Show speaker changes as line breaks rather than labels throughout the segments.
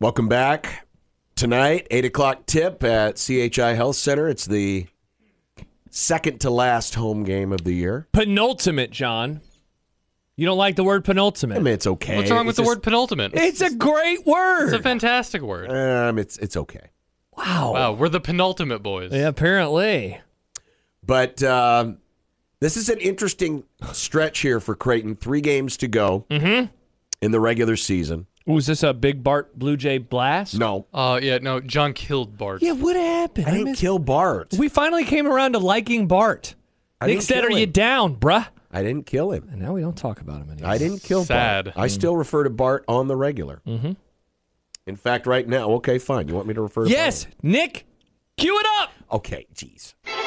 Welcome back. Tonight, 8 o'clock tip at CHI Health Center. It's the second to last home game of the year.
Penultimate, John. You don't like the word penultimate?
I mean, it's okay.
What's wrong with
It's
the
just-
word penultimate?
it's a great word.
It's a fantastic word.
Um, it's it's okay.
wow.
Wow, we're the penultimate boys.
Yeah, apparently.
But um, this is an interesting stretch here for Creighton. Three games to go
Mm-hmm.
in the regular season.
Was this a big Bart Blue Jay blast?
No,
Uh, yeah, no, John killed Bart.
Yeah, what happened?
I didn't
missed-
kill Bart.
We finally came around to liking Bart.
I
Nick said,
kill
"Are you down, bruh?"
I didn't kill him.
And now we don't talk about him anymore.
I didn't kill
Sad.
Bart. I still refer to Bart on the regular.
Mm-hmm.
In fact, right now, okay, fine. You want me to refer to
Yes, Nick, cue it up.
Okay, jeez.
Thank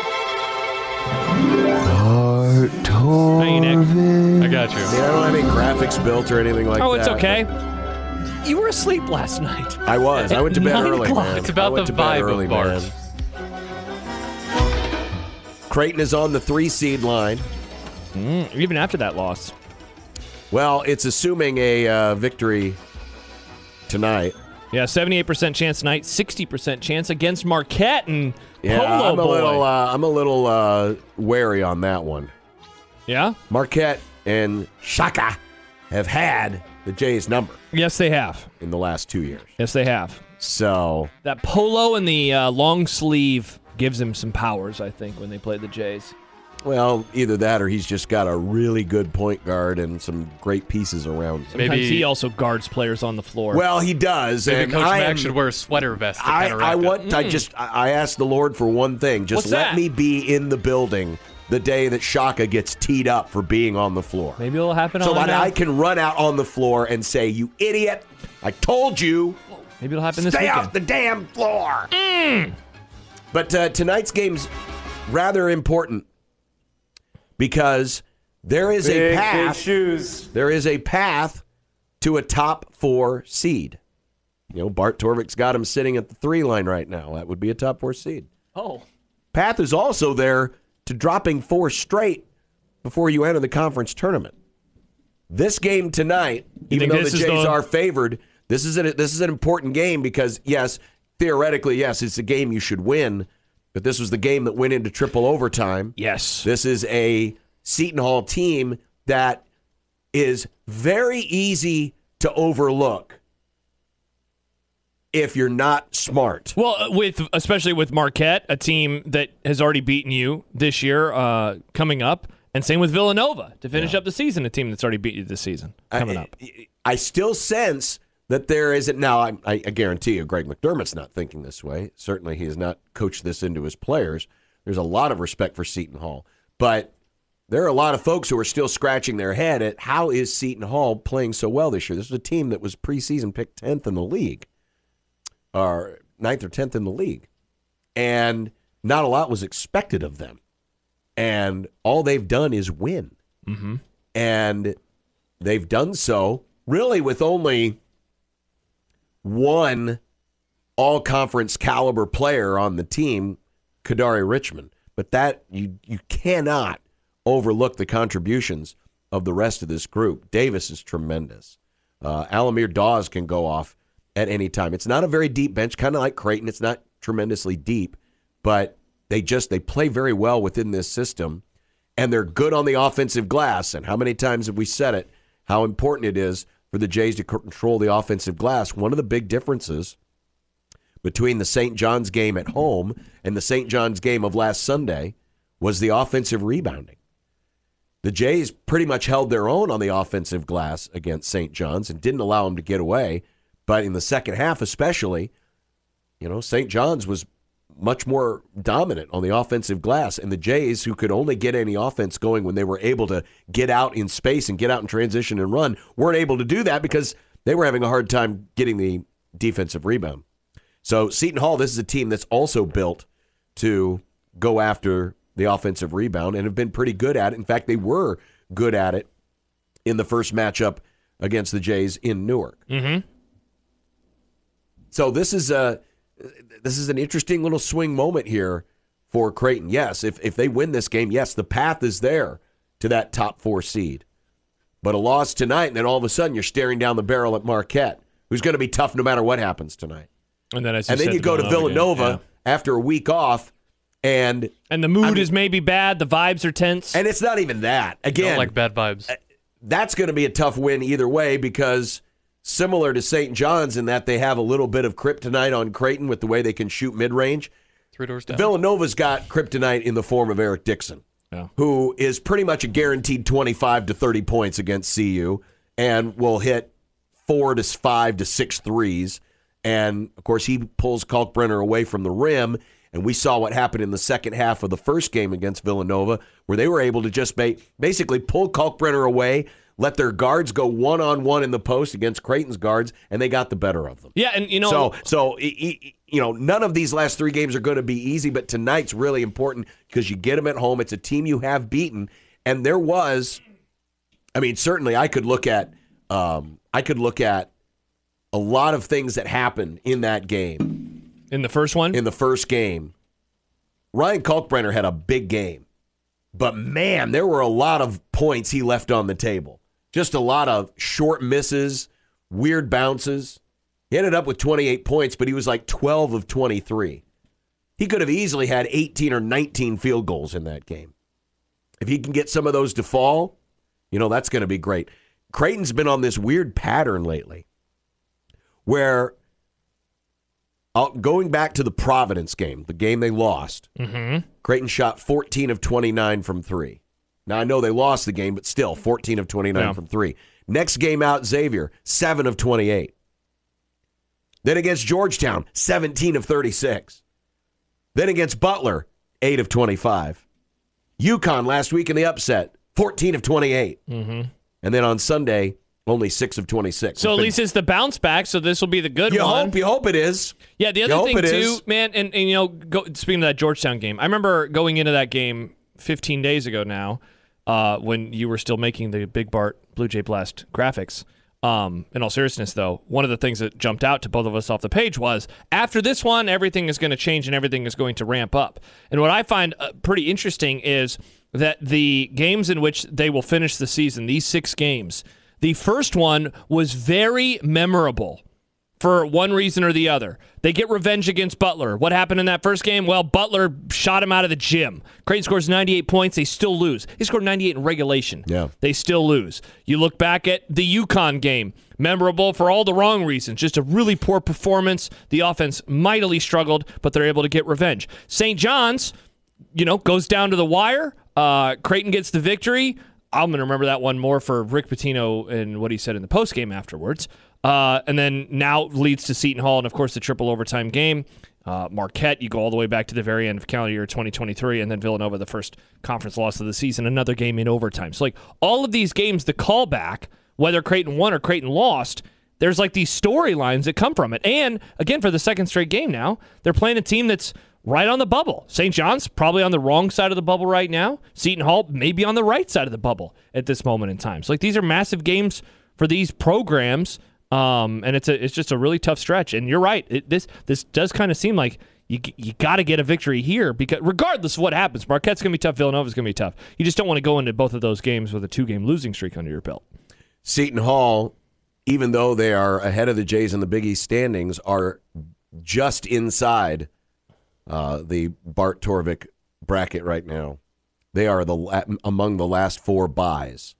you, Nick.
I got you.
I mean, I don't have any graphics built or anything like that.
oh, it's
but
okay. You were asleep last night.
I was. I went to bed early,
o'clock.
man.
It's about
I went
the
to bed
vibe of
early,
Bart.
man. Creighton is on the three seed line.
Mm, even after that loss.
Well, it's assuming a uh, victory tonight.
Yeah, 78% chance tonight, 60% chance against Marquette and
Yeah,
Polo
I'm a
Boy.
little. Uh, I'm a little uh, wary on that one.
yeah?
Marquette and Shaka have had the Jays number
Yes, they have.
in the last two years.
Yes, they have.
So
That polo and the uh, long sleeve gives him some powers, I think, when they play the Jays.
Well, either that or he's just got a really good point guard and some great pieces around him.
Sometimes
Maybe-
he also guards players on the floor.
Well, he does.
Maybe
and
Coach
I
Mack
am-
should wear a sweater vest to
I,
counteract
I
it.
want. I just. I I asked the Lord for one thing. Just
What's
let
that?
me be in the building the day that Shaka gets teed up for being on the floor,
Maybe it'll happen
so
on
that I can run out on the floor and say, "You idiot! I told you."
Maybe it'll happen this
Stay
weekend.
off the damn floor. But uh, tonight's game's rather important because there is a path.
shoes.
There is a path to a top four seed. You know, Bart Torvik's got him sitting at the three line right now. That would be a top four seed.
Oh.
Path is also there to dropping four straight before you enter the conference tournament. This game tonight, even though the Jays
the-
are favored, this is an, this is an important game because yes, theoretically, yes, it's a game you should win, but this was the game that went into triple overtime.
Yes.
This is a Seton Hall team that is very easy to overlook if you're not smart.
Well, uh, with especially with Marquette, a team that has already beaten you this year, uh, coming up, and same with Villanova to finish up the season, a team that's already beat you this season coming
I,
up.
I still sense that there isn't now. I, I guarantee you, Greg McDermott's not thinking this way. Certainly, he has not coached this into his players. There's a lot of respect for Seton Hall, but there are a lot of folks who are still scratching their head at how is Seton Hall playing so well this year. This is a team that was preseason picked tenth in the league, or ninth or tenth in the league, and not a lot was expected of them, and all they've done is win,
Mm-hmm.
and they've done so really with only one all conference caliber player on the team, Kadary Richmond. But that you you cannot overlook the contributions of the rest of this group. Davis is tremendous. Uh, Al-Amir Dawes can go off at any time. It's not a very deep bench, kind of like Creighton. It's not tremendously deep, but they just they play very well within this system, and they're good on the offensive glass. And how many times have we said it? How important it is for the Jays to control the offensive glass. One of the big differences between the St. John's game at home and the St. John's game of last Sunday was the offensive rebounding. The Jays pretty much held their own on the offensive glass against St. John's and didn't allow them to get away. But in the second half, especially, you know, St. John's was much more dominant on the offensive glass. And the Jays, who could only get any offense going when they were able to get out in space and get out in transition and run, weren't able to do that because they were having a hard time getting the defensive rebound. So Seton Hall, this is a team that's also built to go after the offensive rebound and have been pretty good at it. In fact, they were good at it in the first matchup against the Jays in Newark.
Mm-hmm.
So this is a this is an interesting little swing moment here for Creighton. Yes, if if they win this game, yes, the path is there to that top four seed. But a loss tonight, and then all of a sudden you're staring down the barrel at Marquette, who's going to be tough no matter what happens tonight.
And then, as
and
said,
then you
the
go to Villanova
game,
after a week off, and
and the mood
I mean-
is maybe bad. The vibes are tense.
and it's not even that.
Don't
Again,
like bad vibes.
Uh, that's going to be a tough win either way because similar to St. John's in that they have a little bit of kryptonite on Creighton with the way they can shoot mid range.
Three doors down.
Villanova's got kryptonite in the form of Eric Dixon,
Yeah.
who is pretty much a guaranteed 25 to 30 points against CU and will hit four to five to six threes. And of course, he pulls Kalkbrenner away from the rim. And we saw what happened in the second half of the first game against Villanova, where they were able to just ba- basically pull Kalkbrenner away, let their guards go one on one in the post against Creighton's guards, and they got the better of them.
yeah, and you know,
So, so you know, none of these last three games are going to be easy, but tonight's really important because you get them at home. It's a team you have beaten, and there was, I mean, certainly I could look at, um, I could look at a lot of things that happened in that game
in the first one,
in the first game. Ryan Kalkbrenner had a big game, but man, there were a lot of points he left on the table. Just a lot of short misses, weird bounces. He ended up with 28 points, but he was like 12 of 23. He could have easily had 18 or 19 field goals in that game. If he can get some of those to fall, you know, that's going to be great. Creighton's been on this weird pattern lately where uh, going back to the Providence game, the game they lost, Creighton shot 14 of 29 from three. Now, I know they lost the game, but still 14 of 29
Yeah.
from three. Next game out, Xavier, 7 of 28. Then against Georgetown, 17 of 36. Then against Butler, 8 of 25. UConn last week in the upset, 14 of 28. Mm-hmm. And then on Sunday, only 6 of 26.
so at least it's the bounce back. So this will be the good
you
one.
hope, you hope it is.
Yeah, the other thing too,
is.
man, and, and you know, go, speaking of that Georgetown game, I remember going into that game 15 days ago now, uh, when you were still making the Big Bart Blue Jay Blast graphics. Um, in all seriousness, though, one of the things that jumped out to both of us off the page was after this one, everything is going to change and everything is going to ramp up. And what I find uh, pretty interesting is that the games in which they will finish the season, these six games, the first one was very memorable for one reason or the other. They get revenge against Butler. What happened in that first game? Well, Butler shot him out of the gym. Creighton scores 98 points. They still lose. He scored 98 in regulation.
Yeah.
They still lose. You look back at the UConn game, memorable for all the wrong reasons. Just a really poor performance. The offense mightily struggled, but they're able to get revenge. St. John's, you know, goes down to the wire. Uh, Creighton gets the victory. I'm going to remember that one more for Rick Pitino and what he said in the post game afterwards. Uh, and then now leads to Seton Hall and, of course, the triple overtime game. Uh, Marquette, you go all the way back to the very end of calendar year 2023, and then Villanova, the first conference loss of the season, another game in overtime. So, like, all of these games, the callback, whether Creighton won or Creighton lost, there's like these storylines that come from it. And again, for the second straight game now, they're playing a team that's right on the bubble. St. John's probably on the wrong side of the bubble right now. Seton Hall maybe on the right side of the bubble at this moment in time. So like these are massive games for these programs. Um, and it's a it's just a really tough stretch. And you're right. It, this this does kind of seem like you you got to get a victory here because regardless of what happens, Marquette's gonna be tough. Villanova's gonna be tough. You just don't want to go into both of those games with a two game losing streak under your belt.
Seton Hall, even though they are ahead of the Jays in the Big East standings, are just inside uh, the Bart Torvik bracket right now. They are the la- among the last four buys.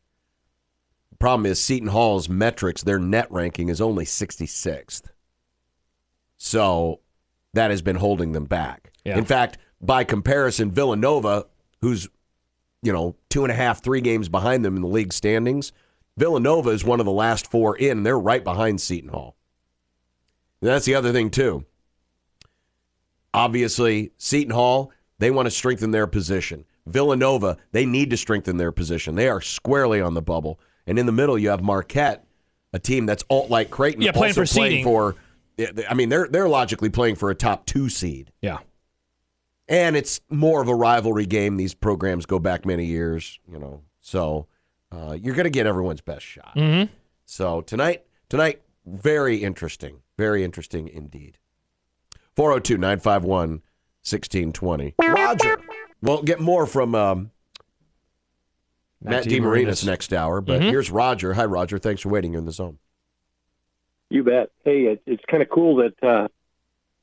The problem is, Seton Hall's metrics, their net ranking is only 66th. So that has been holding them back.
Yeah.
In fact, by comparison, Villanova, who's you know, two and a half, three games behind them in the league standings. Villanova is one of the last four in, they're right behind Seton Hall. And that's the other thing, too. Obviously, Seton Hall, they want to strengthen their position. Villanova, they need to strengthen their position. They are squarely on the bubble. And in the middle, you have Marquette, a team that's alt like Creighton,
Yeah, playing
also
for
playing
seeding.
for I mean, they're they're logically playing for a top two seed,
Yeah.
and it's more of a rivalry game. These programs go back many years, you know, so uh, you're going to get everyone's best shot.
Mm-hmm.
So tonight, tonight, very interesting, very interesting indeed. 402 951 1620. Roger. We'll get more from um, Matt
Matt
DeMarinis
DeMarinis.
next hour, but
Mhm.
here's Roger. Hi, Roger. Thanks for waiting. You're in the zone.
You bet. Hey, it, it's kind of cool that uh,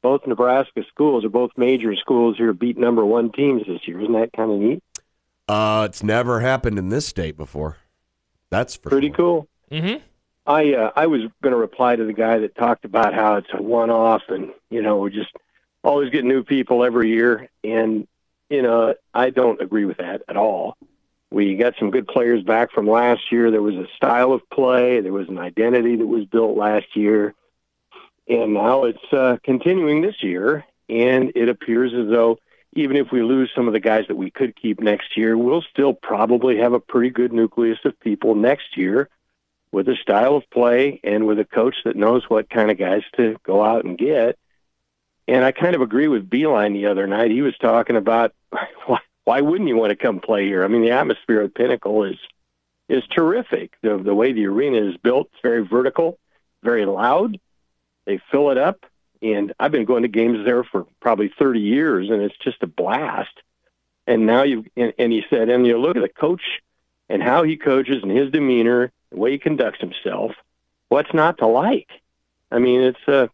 both Nebraska schools, or both major schools here, beat number one teams this year. Isn't that kind of neat?
Uh, it's never happened in this state before. That's for
Pretty
sure.
cool.
Mm-hmm.
I uh, I was going to reply to the guy that talked about how it's a one-off, and you know we just always get new people every year, and you know I don't agree with that at all. We got some good players back from last year. There was a style of play, there was an identity that was built last year, and now it's uh, continuing this year. And it appears as though even if we lose some of the guys that we could keep next year, we'll still probably have a pretty good nucleus of people next year with a style of play and with a coach that knows what kind of guys to go out and get. And I kind of agree with Beeline the other night. He was talking about why, why wouldn't you want to come play here? I mean, the atmosphere at Pinnacle is is terrific. The the way the arena is built, it's very vertical, very loud. They fill it up, and I've been going to games there for probably 30 years, and it's just a blast. And now you and, and he said, and you look at the coach and how he coaches and his demeanor, the way he conducts himself. What's not to like? I mean, it's uh,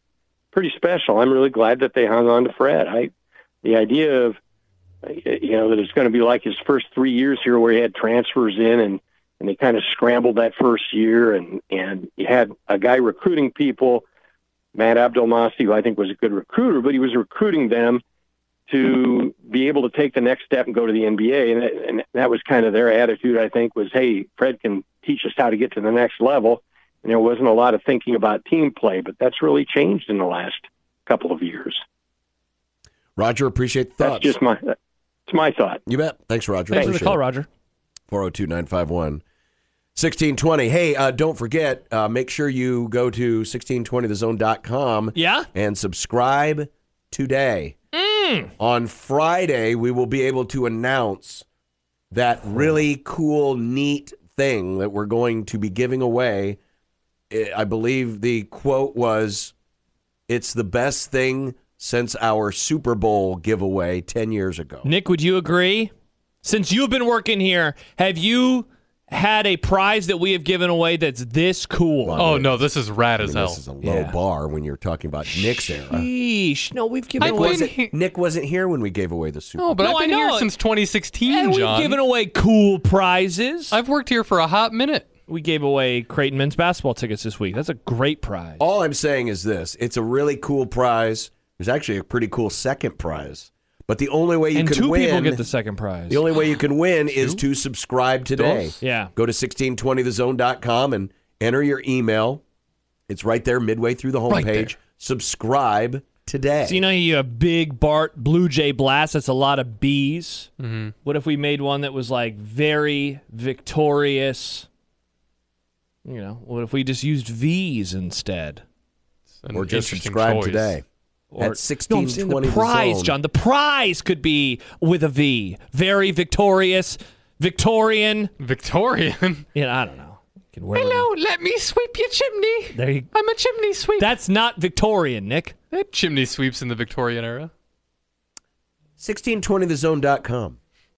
pretty special. I'm really glad that they hung on to Fred. I, the idea of, you know, that it's going to be like his first three years here, where he had transfers in and and they kind of scrambled that first year, and and you had a guy recruiting people, Matt Abdelmassih, who I think was a good recruiter, but he was recruiting them to be able to take the next step and go to the NBA. And that, and that was kind of their attitude, I think, was, hey, Fred can teach us how to get to the next level. And there wasn't a lot of thinking about team play, but that's really changed in the last couple of years.
Roger, appreciate the
That's just my it's my thought.
you bet. Thanks, Roger.
Thanks for the call. Roger.
402 951 1620. Hey, uh, don't forget, uh, make sure you go to 1620thezone.com
Yeah?
and subscribe today. On Friday, we will be able to announce that really cool, neat thing that we're going to be giving away. I- I believe the quote was, It's the best thing since our Super Bowl giveaway 10 years ago.
Nick, would you agree? Since you've been working here, have you had a prize that we have given away that's this cool?
Oh no, this is rad
I
as hell.
this is a low
Yeah.
bar when you're talking about Nick's era.
Sheesh. No, we've given
Nick
away.
wasn't,
he-
Nick wasn't here when we gave away the Super
No, but
No,
I've been
I know.
here since 2016,
And we've
John.
given away cool prizes.
I've worked here for a hot minute.
we gave away Creighton men's basketball tickets this week. That's a great prize.
All I'm saying is this: it's a really cool prize. There's actually a pretty cool second prize, but the only way you
and
can
two
win,
people get the second prize.
the only way you can win is to subscribe today.
Yeah.
Go to 1620thezone.com and enter your email. It's right there midway through the
Right
homepage.
there.
Subscribe today.
So you know you have big Bart Blue Jay blast. That's a lot of B's. Mm-hmm. What if we made one that was like very victorious? You know, what if we just used V's instead?
It's an
or just
interesting
subscribe
choice.
today.
Or,
At
no, I'm
1620
the prize,
Zone.
John. The prize could be with a V. Very victorious, Victorian.
Victorian.
You know, I don't know. You can wear them.
let me sweep your chimney.
There you.
I'm a chimney sweep.
That's not Victorian, Nick.
They had chimney sweeps in the Victorian era.
1620thezone.com.